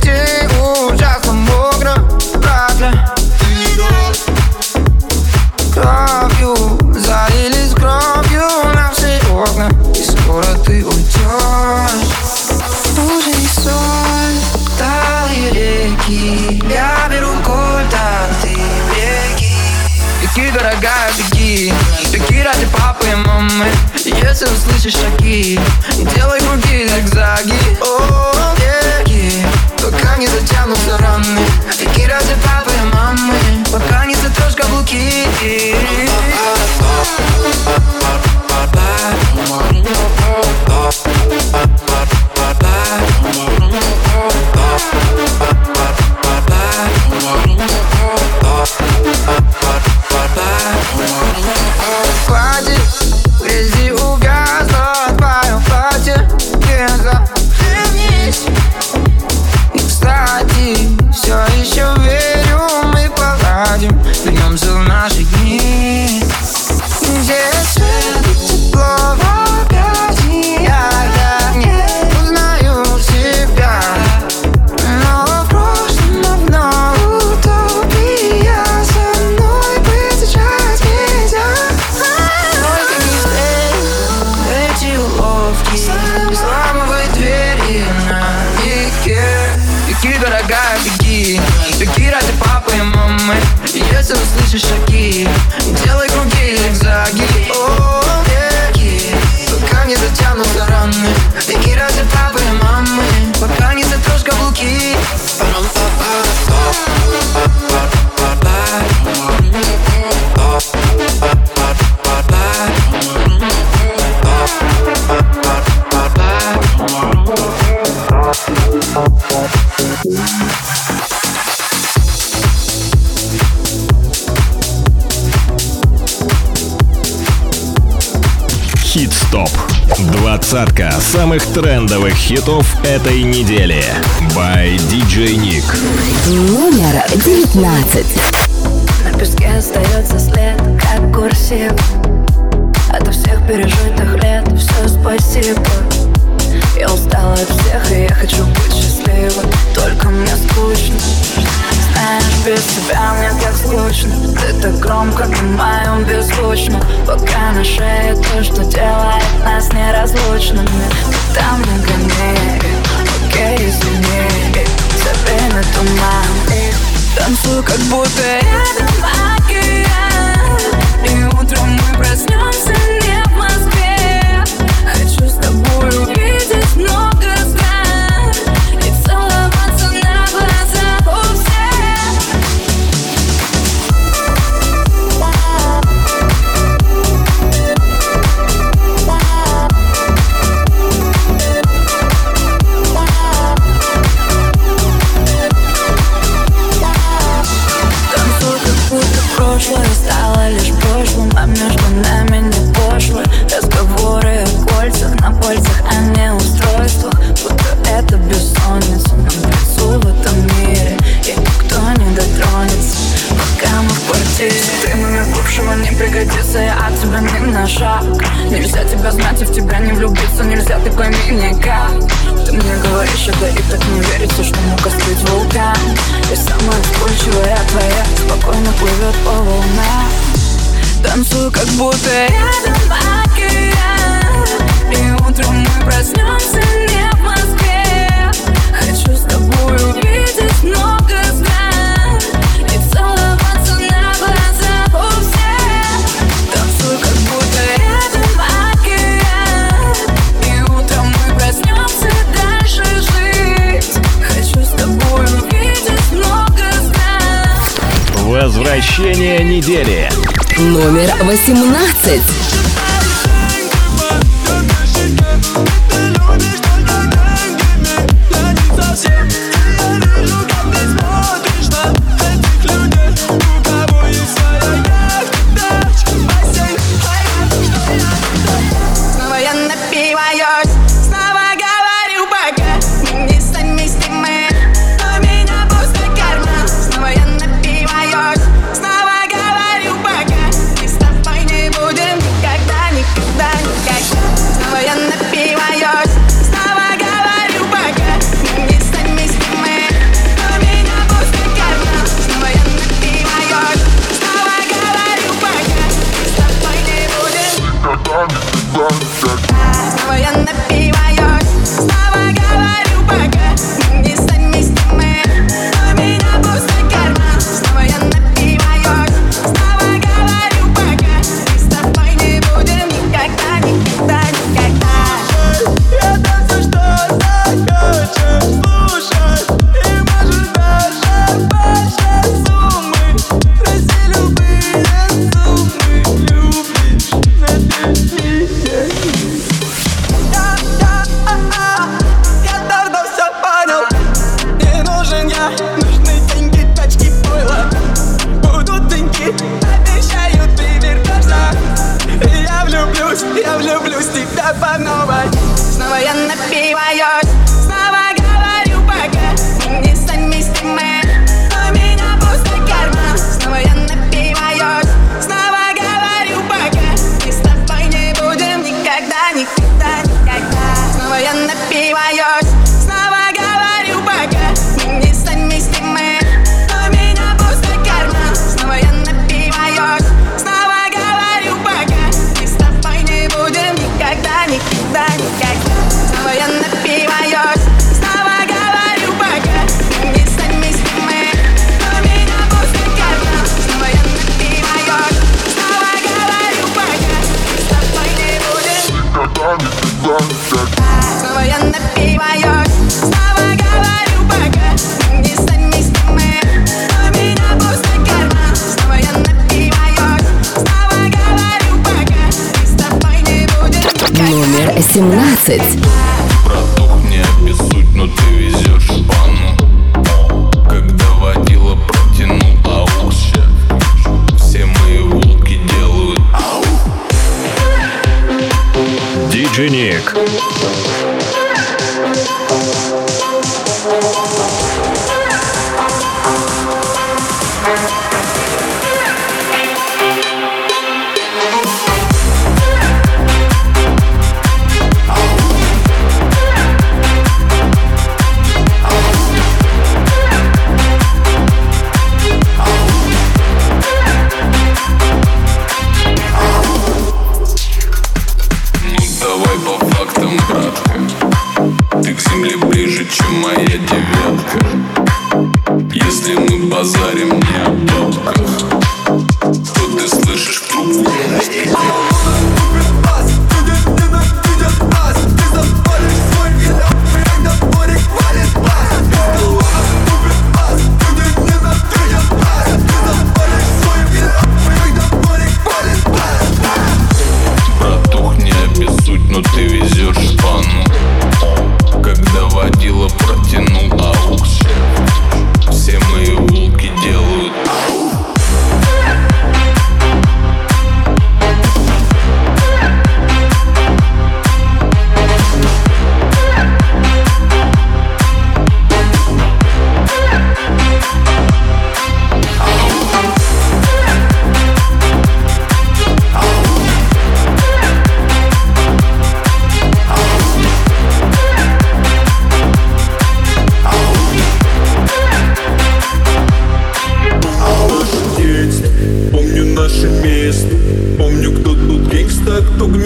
День ужасно мокро Правда, Кровью залились кровью на все окна И скоро ты уйдешь Уже не сон, талые реки. Я беру кольт, а ты реки Беги, дорогая, беги. Беги ради папы и мамы. Если услышишь шаги Делай круги, зигзаги. О, реки Пока не затянутся раны. Беги ради папы и мамы Пока не сотрешь каблуки. Хватит Если услышишь шаги. Делай круги, Двадцатка самых трендовых хитов этой недели. By DJ Nick. Номер девятнадцать. На песке остается след, как курсив Ото всех пережитых лет все спасибо Я устала от всех, и я хочу быть счастливой Только мне скучно Знаешь, без тебя мне так скучно. Ты так громко на моем беззвучно. Пока на шее то, что делает нас неразлучными. Ты там на гоне, окей, извини. За время туман и Танцую, как будто рядом океан И утром мы проснемся не в Москве. Хочу с тобой увидеть много номер 18.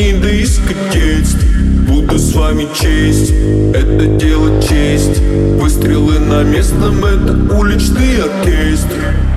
Из кокетства Буду с вами честь, это дело честь. Выстрелы на местном, это уличный оркестр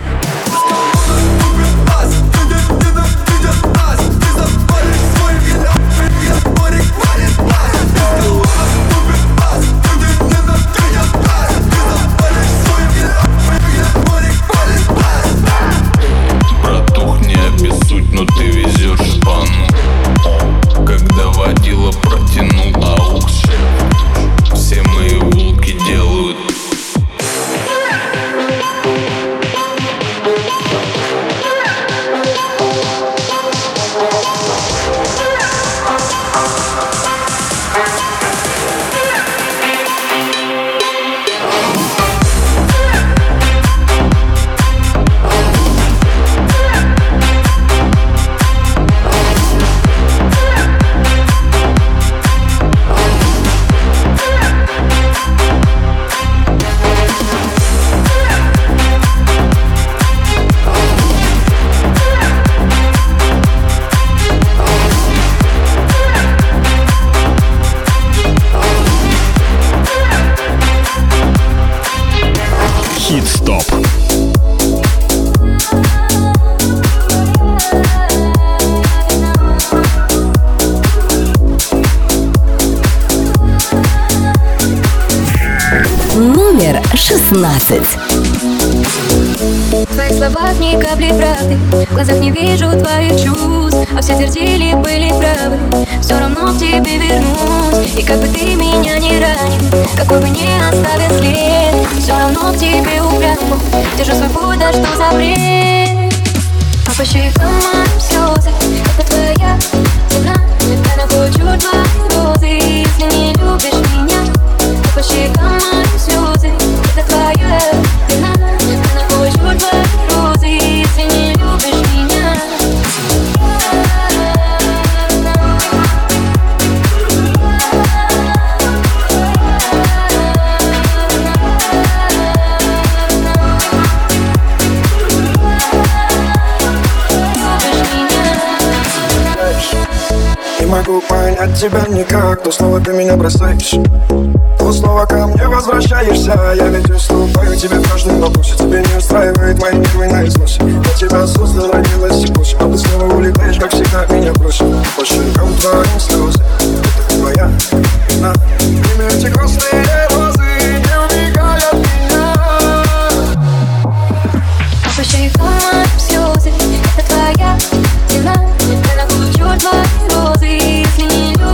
Все равно к тебе упрямо Держу свой путь, да что за бред? А по щекам моим слезы. Это твоя цена. Я накручу твои розы. Если не любишь меня А по щекам моим слезы. Это твоя вина. Я накручу твои могу понять тебя никак. То снова ты меня бросаешь. То снова ко мне возвращаешься. Я ведь уступаю тебе в каждом вопросе Тебе не устраивает мои нервы на износе. Я тебя создал, родилась и позже А ты снова улетаешь, как всегда меня бросил По щекам твоим слезы Это твоя вина. Время эти грустные розы Не убегай от меня. По щекам моим слезы Это твоя вина. Я накручу твои розы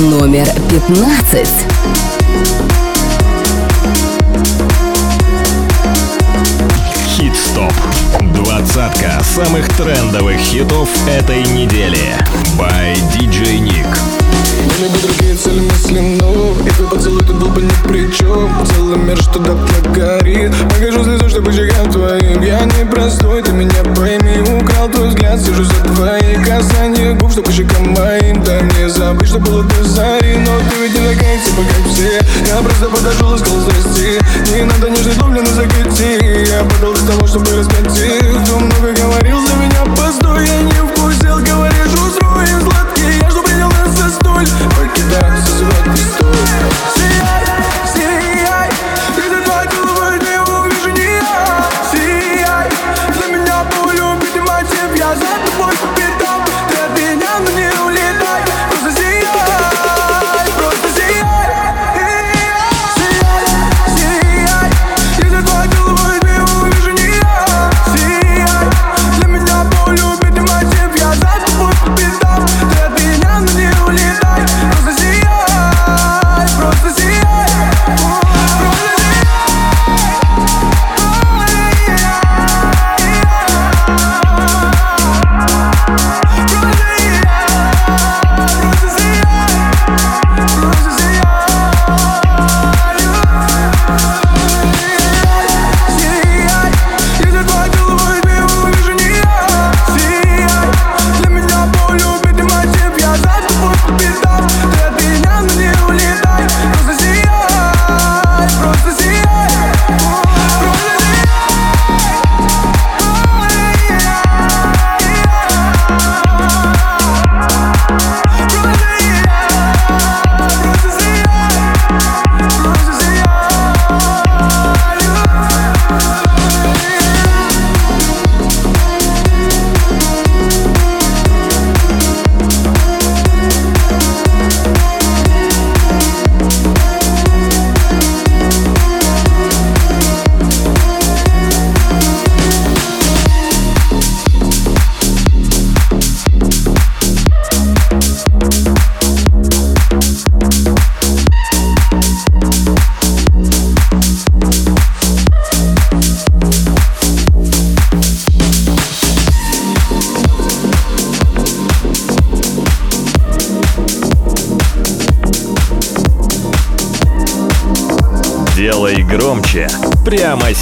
номер 15. Хит-стоп. 20 Двадцатка самых трендовых хитов этой недели. By DJ Nick. Были бы другие цели мысли, но И твой поцелуй тут был бы ни при чем Целый мир что туда горит. Покажу слезу, чтобы щекам твоим. Я не простой, ты меня пойми. Украл твой взгляд, сижу за твои касания. Губ, что по щекам моим Да не забыть, что было до зари. Но ты ведь не такая, типа как все. Я просто подошел и сказал здрасте Не надо нежный дубль на закати Я подал для того, чтобы Кто много говорил за меня, постой Я не вкусил, говоришь, устроен сладкий Я что принял нас за столь. Покидаю, созывать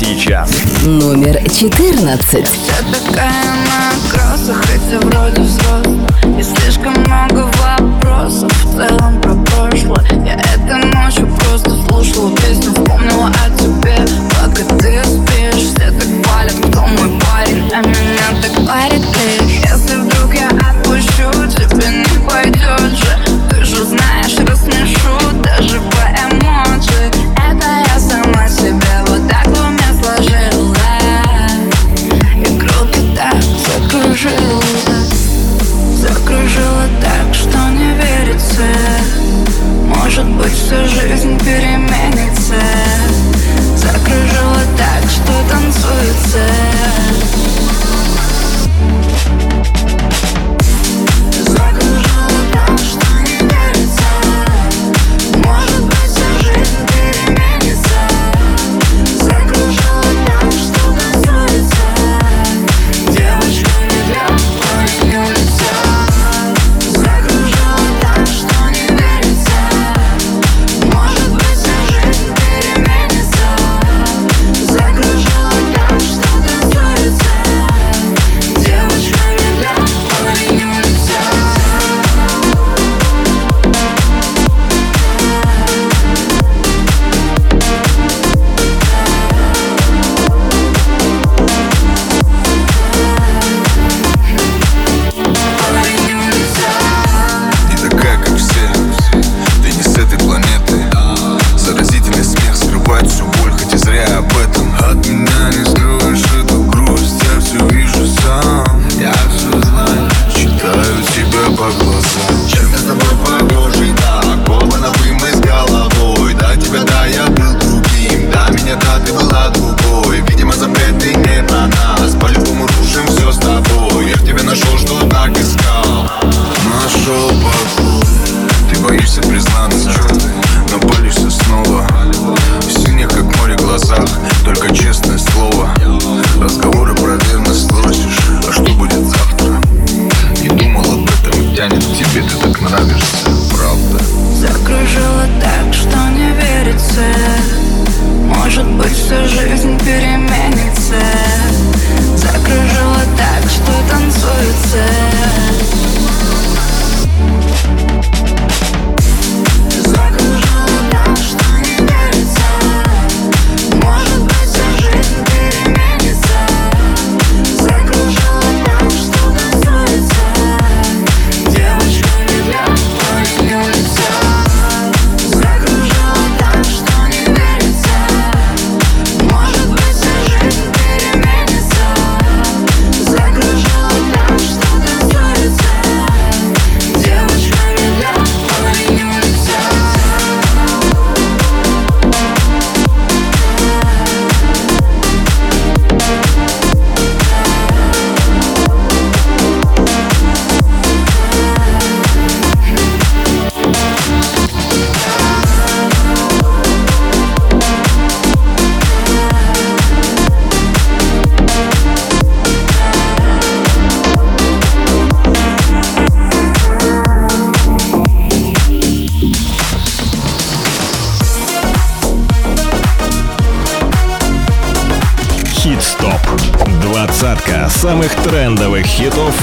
сейчас. Номер четырнадцать. Вся такая на кроссах, хотя вроде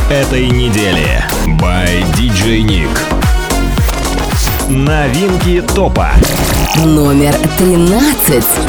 этой недели. By DJ Nick. Новинки топа. Номер 13.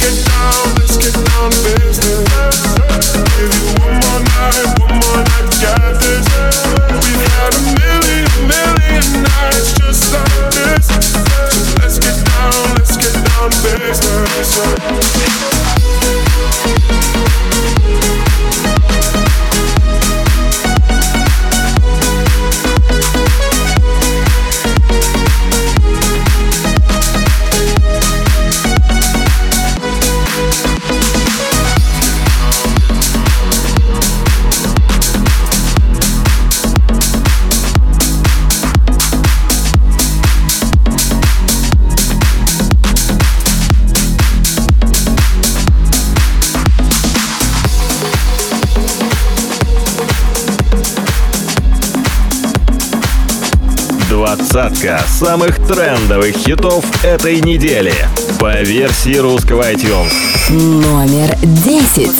Let's get down, let's get down business. Двадцатка самых трендовых хитов этой недели по версии русского iTunes. Номер десять.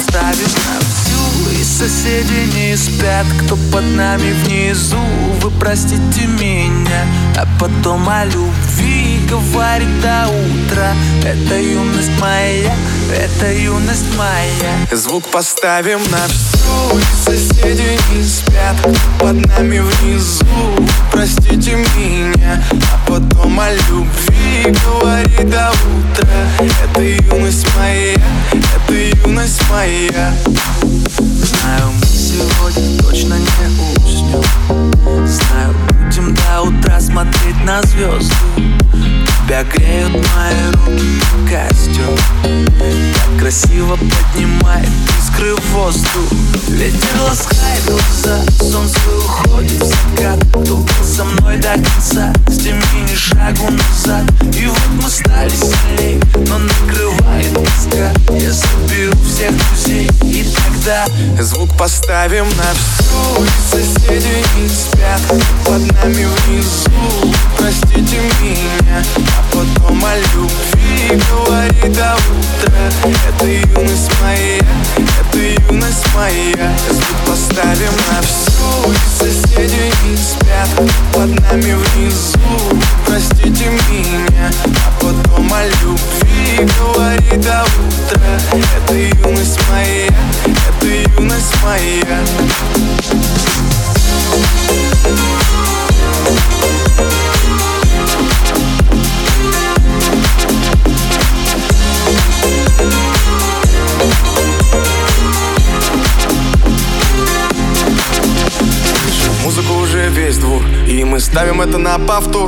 И соседи не спят, кто под нами внизу Вы простите меня, а потом о любви Говорит до утра Это юность моя, это юность моя. Звук поставим на всю. Соседи не спят под нами внизу. Простите меня, а потом о любви Говори до утра. Это юность моя, Звук поставим на всю повтор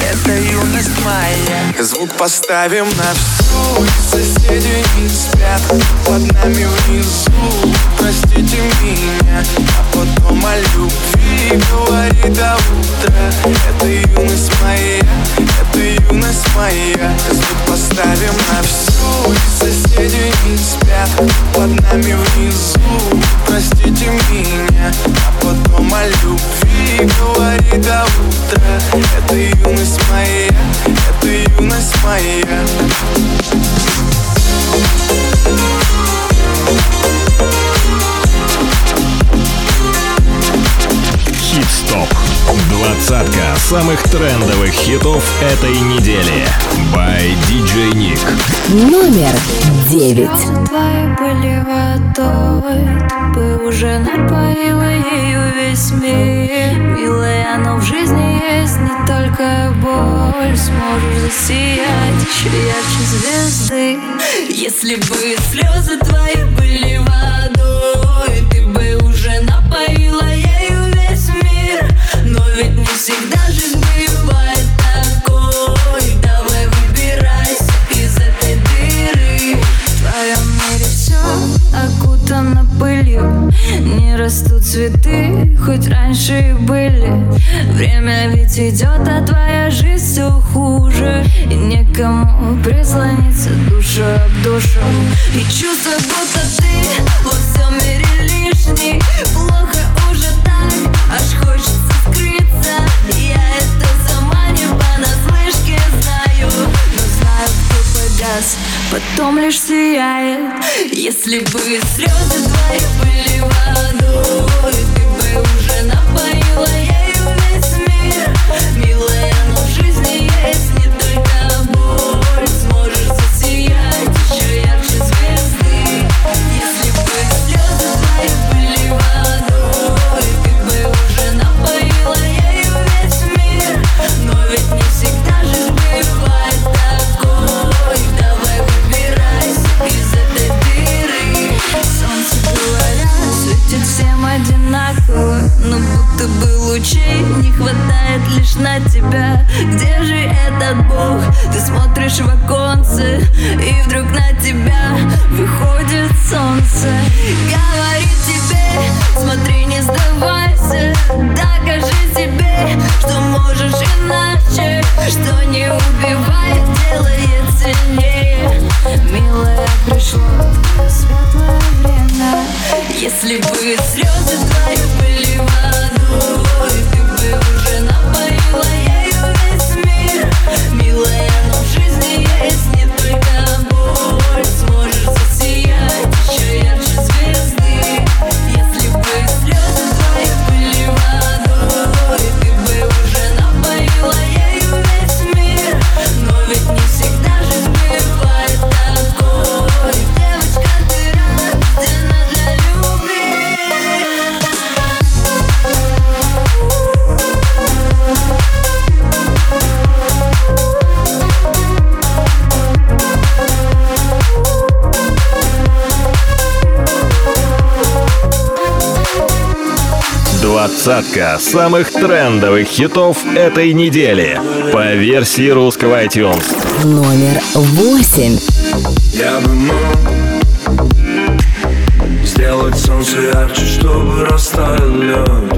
это юность моя Звук поставим на всю. Соседи не спят. Под нами внизу. Простите меня, а потом о любви Говори до утра Это юность моя, это юность моя. Звук поставим на всю Соседи не спят. Под нами внизу Простите меня, а потом о любви Говори до утра Это юность моя, это юность моя Двадцатка самых трендовых хитов этой недели. By DJ Nick. Номер девять. твои были водой Ты бы уже напоила ею весь мир Милая, но в жизни есть не только боль Сможешь засиять еще ярче звезды Если бы слезы твои были водой растут цветы, хоть раньше и были. Время ведь идет, а твоя жизнь все хуже. И некому прислониться душу об душу. И чувство, будто ты во всем мире лишний погас, потом лишь сияет Если бы слезы твои были водой лишь на тебя? Где же этот Бог? Ты смотришь в оконце И вдруг на тебя выходит солнце. Говорит тебе, смотри, не сдавайся. Докажи себе, что можешь иначе. Что не убивает, делает сильнее. Милая, пришло светлое время. Если бы слезы твои Двадцатка самых трендовых хитов этой недели. По версии русского iTunes. Номер восемь. Я бы мог Сделать солнце ярче, чтобы растаял лед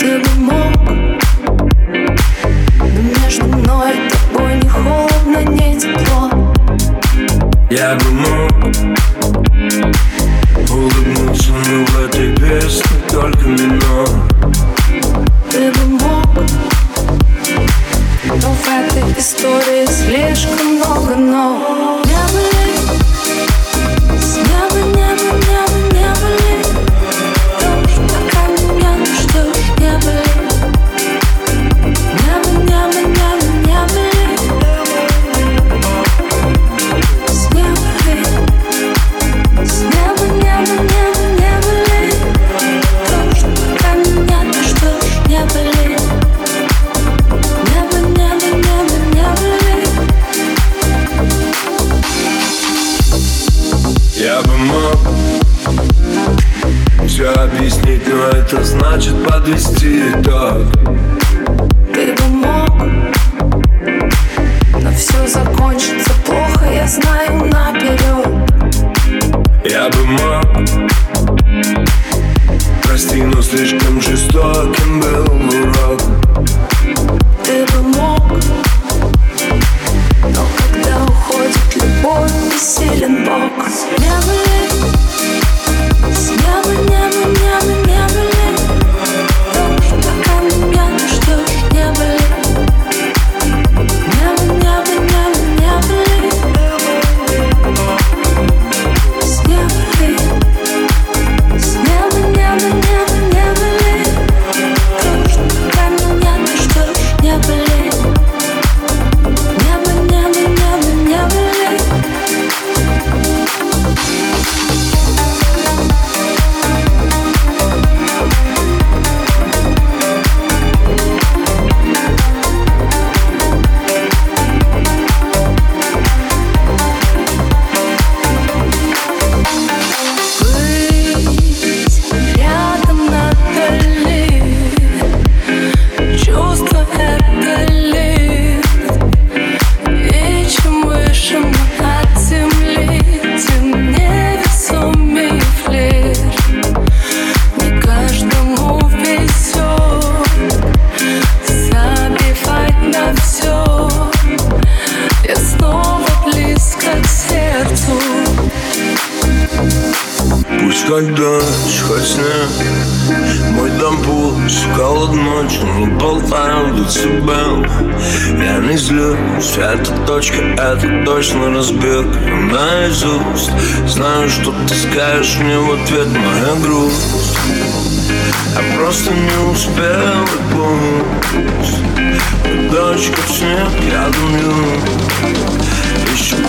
Ты бы мог Но между мной и тобой не холодно, не тепло Я бы мог Улыбнуться, но в этой песне только минор. Ты бы мог Но в этой истории слишком много но но слишком жестоким был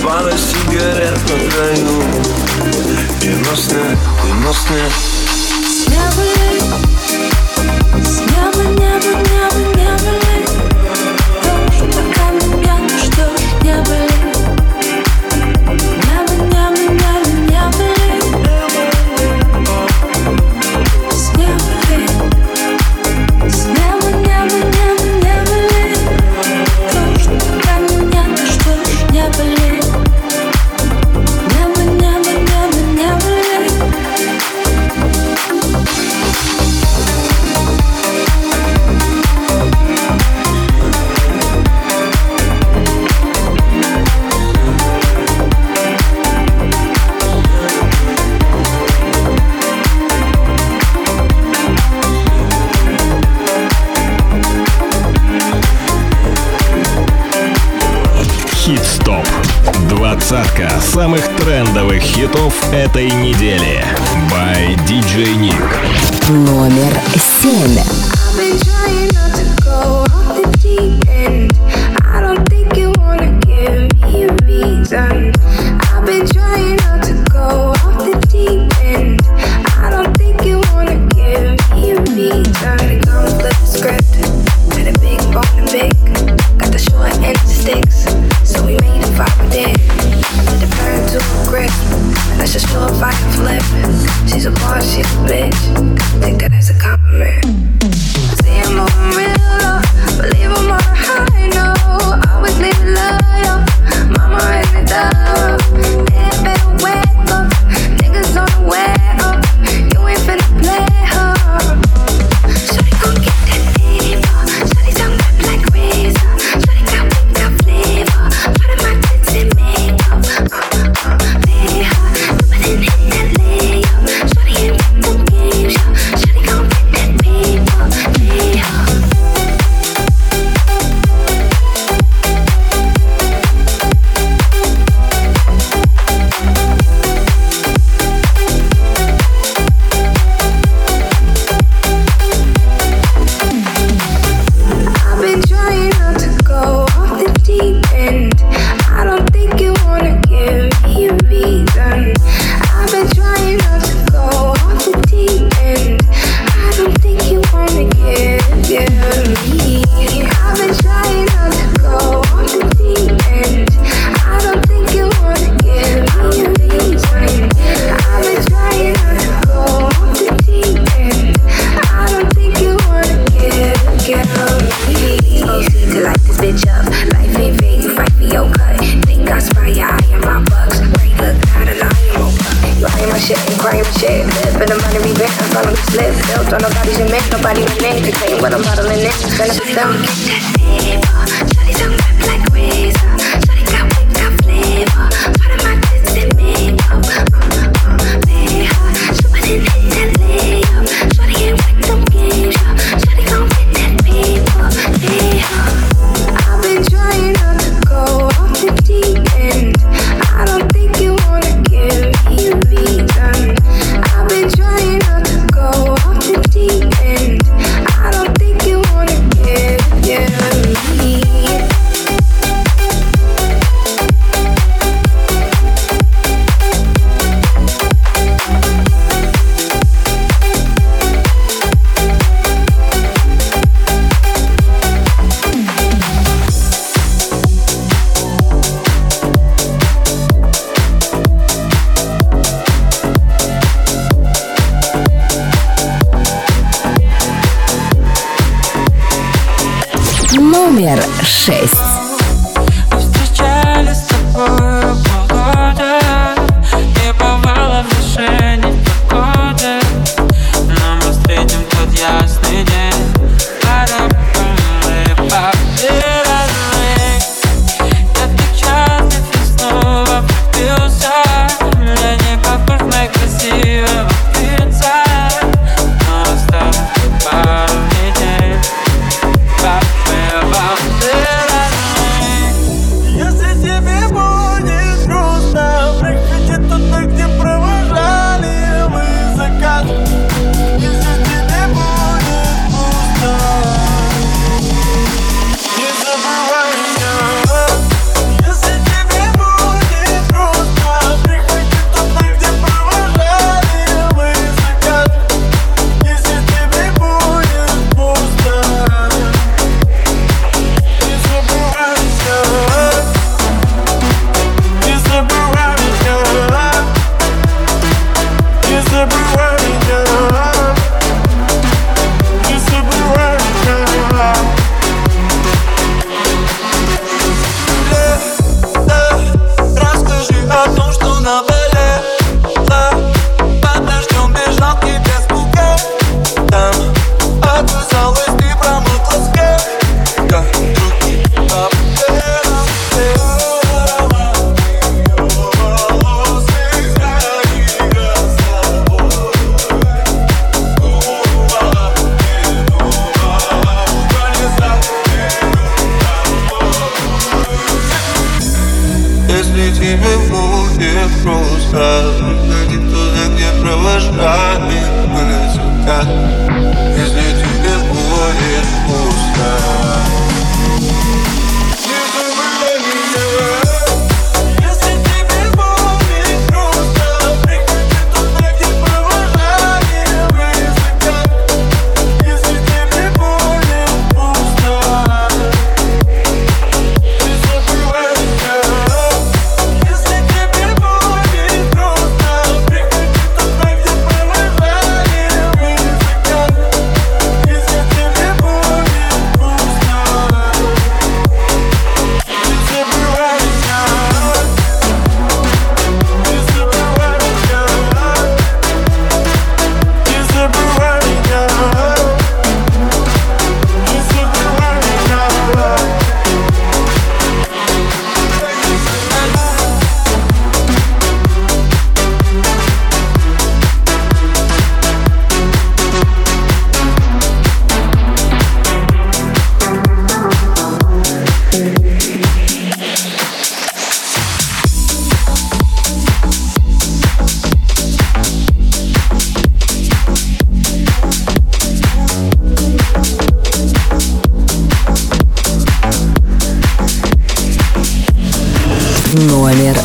Пара сигарет на краю И нос нет, и нос нет С самых трендовых хитов этой недели. By DJ Nick. Номер семь. Let's just pull up, I flip. She's a boss, she's a bitch. Think that as a compliment. See, I'm moving real low. Believe I'm on the high, no. Always leave it low, yo. Mama really does.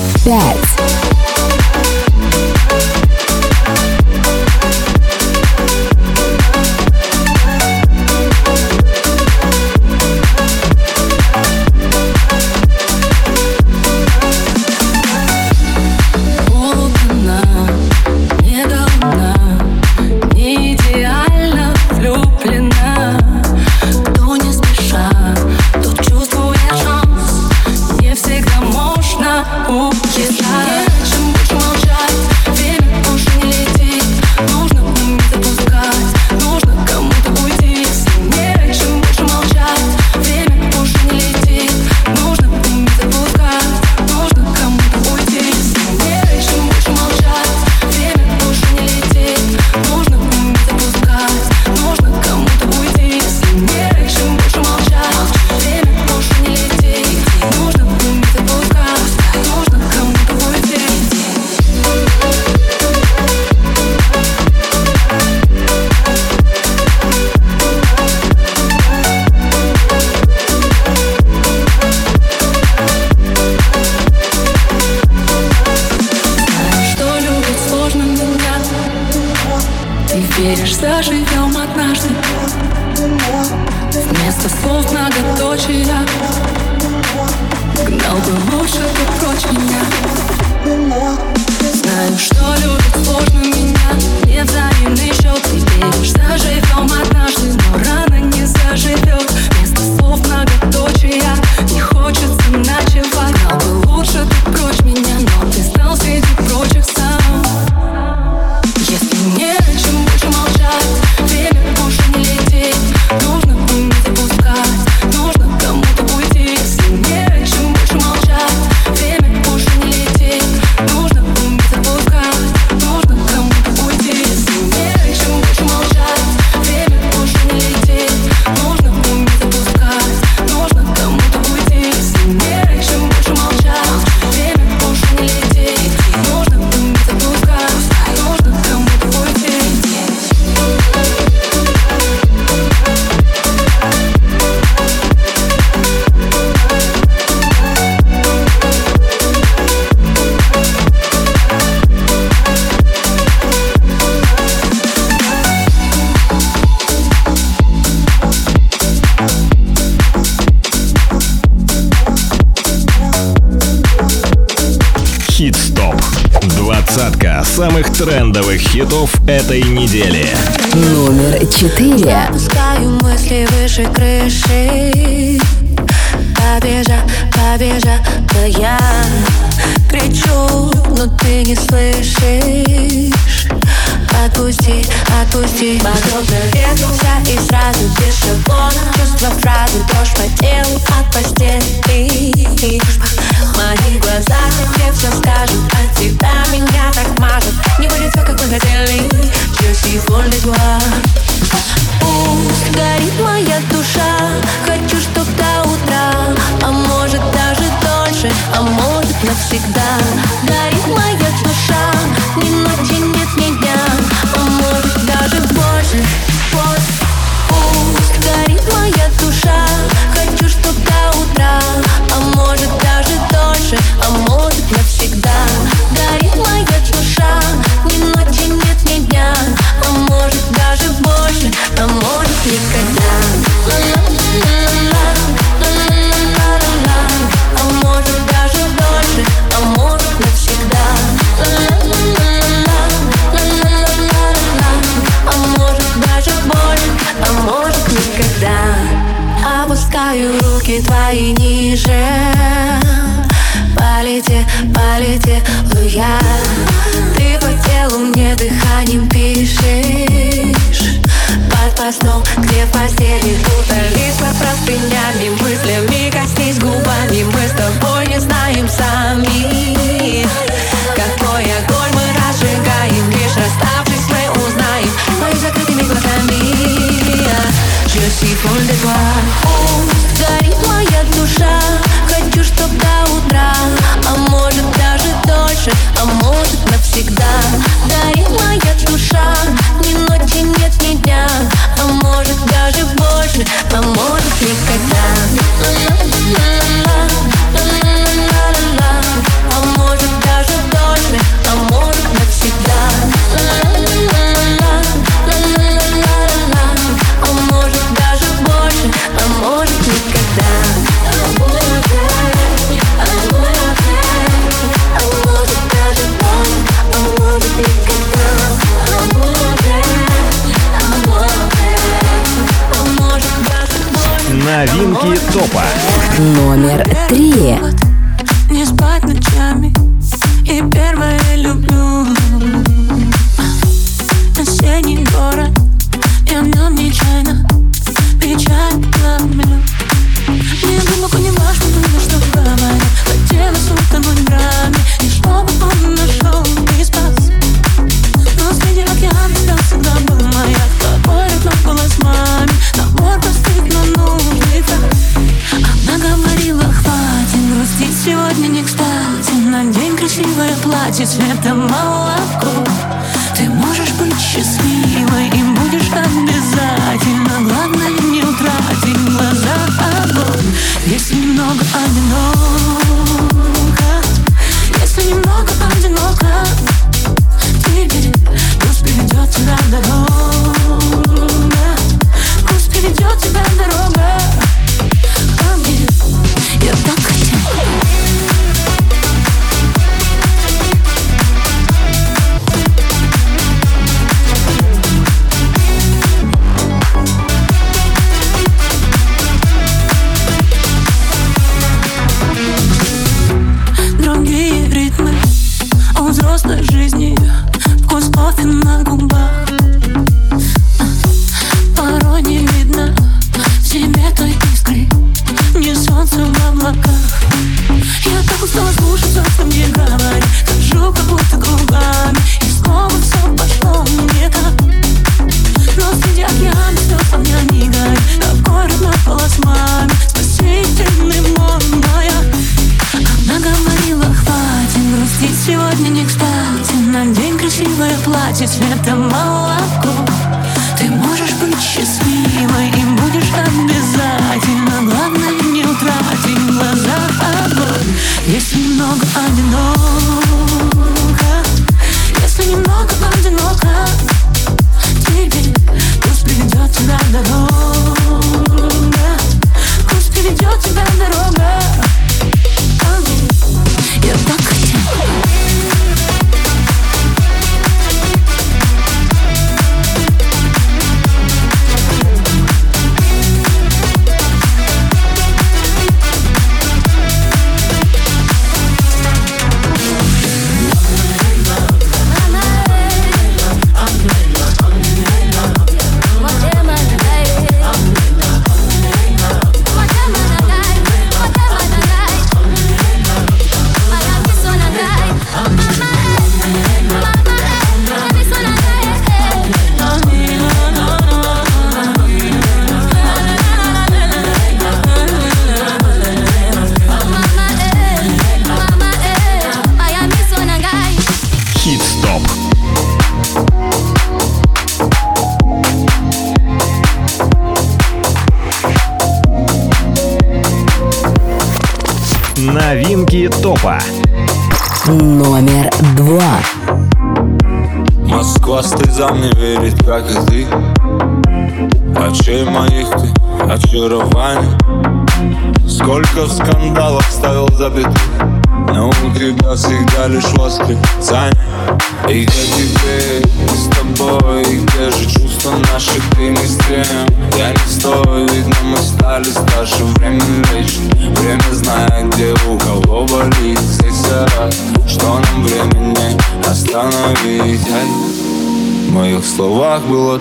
That's трендовых хитов этой недели. Номер четыре. Запускаю мысли выше крыши. Побежа, побежа, да я кричу, но ты не слышишь. Отпусти, отпусти Подобно ветру вся и сразу без шаблона Чувства фразы, дрожь по телу от постели моих глазах мне все скажут От тебя меня так мажут. Не будет все, как мы хотели. Je suis folle de Пусть горит моя душа. Хочу, чтоб до утра. А может даже дольше, а может навсегда. Горит моя душа. Ни ночи нет ни дня. А может даже больше Пусть горит моя душа что до утра, а может даже дольше, а может навсегда.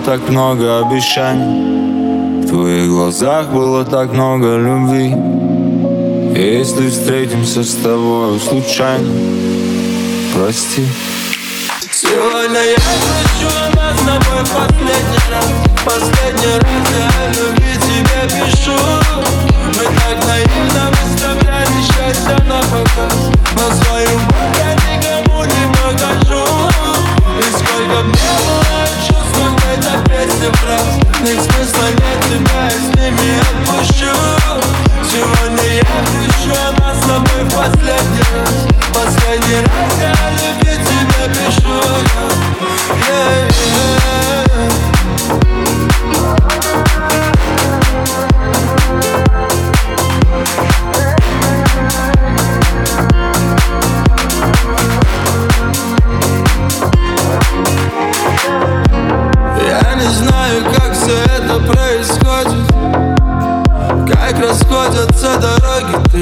Так много обещаний. В твоих глазах было так много любви. Если встретимся с тобой случайно Прости. Сегодня я хочу нас с тобой последний раз. Последний раз я любви тебе пишу. Мы так наивно выставляли счастье на показ. Но свою боль я никому не покажу. И сколько мне было фраз Их смысла нет, тебя я с ними отпущу. Сегодня я хочу нас с тобой последний раз. Последний раз я любви тебе пишу. Yeah, yeah.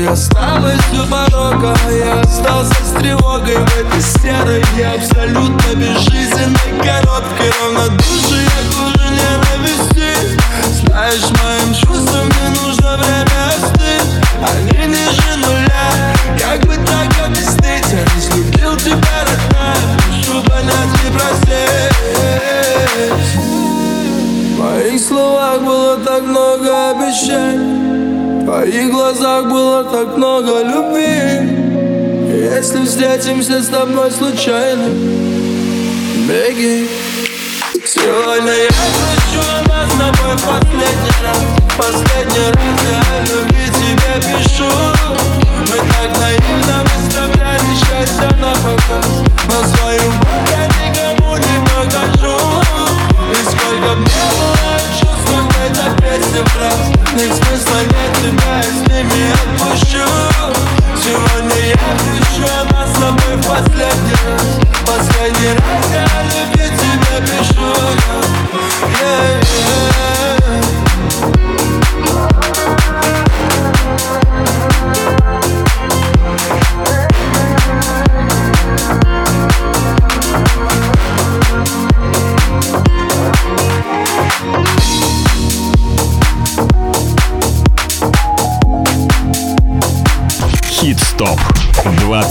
Осталась у порога а Я остался с тревогой в этой серой И абсолютно безжизненной коробке Равнодушие хуже ненависти Знаешь, моим чувствам не нужно время остыть. Они ниже нуля. Как бы так объяснить? Я не слюбил тебя, родная. Прошу понять и простить в моих словах было так много обещаний В твоих глазах было так много любви. Если встретимся с тобой случайно Беги. Сегодня я хочу нас с тобой последний раз. Последний раз я любви тебе пишу. Мы так наивно выставляли счастье на показ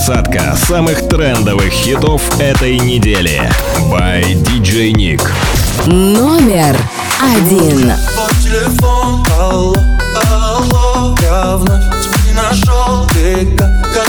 Двадцатка самых трендовых хитов этой недели. By DJ Nick. Номер один. Твой телефон, алло, алло Я вновь тебя нашел Ты как,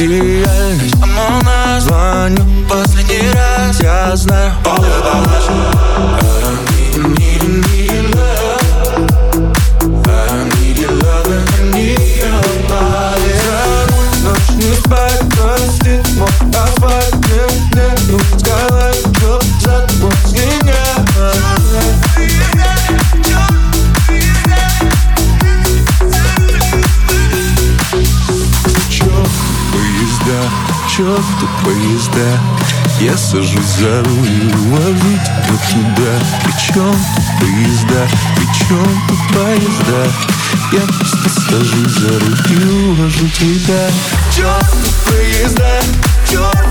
ведь Я сажусь за руль и увожу тебя. Туда Причем тут поезда, причем тут поезда? Я просто сажусь за руль и увожу тебя. Черт, поезда, черт,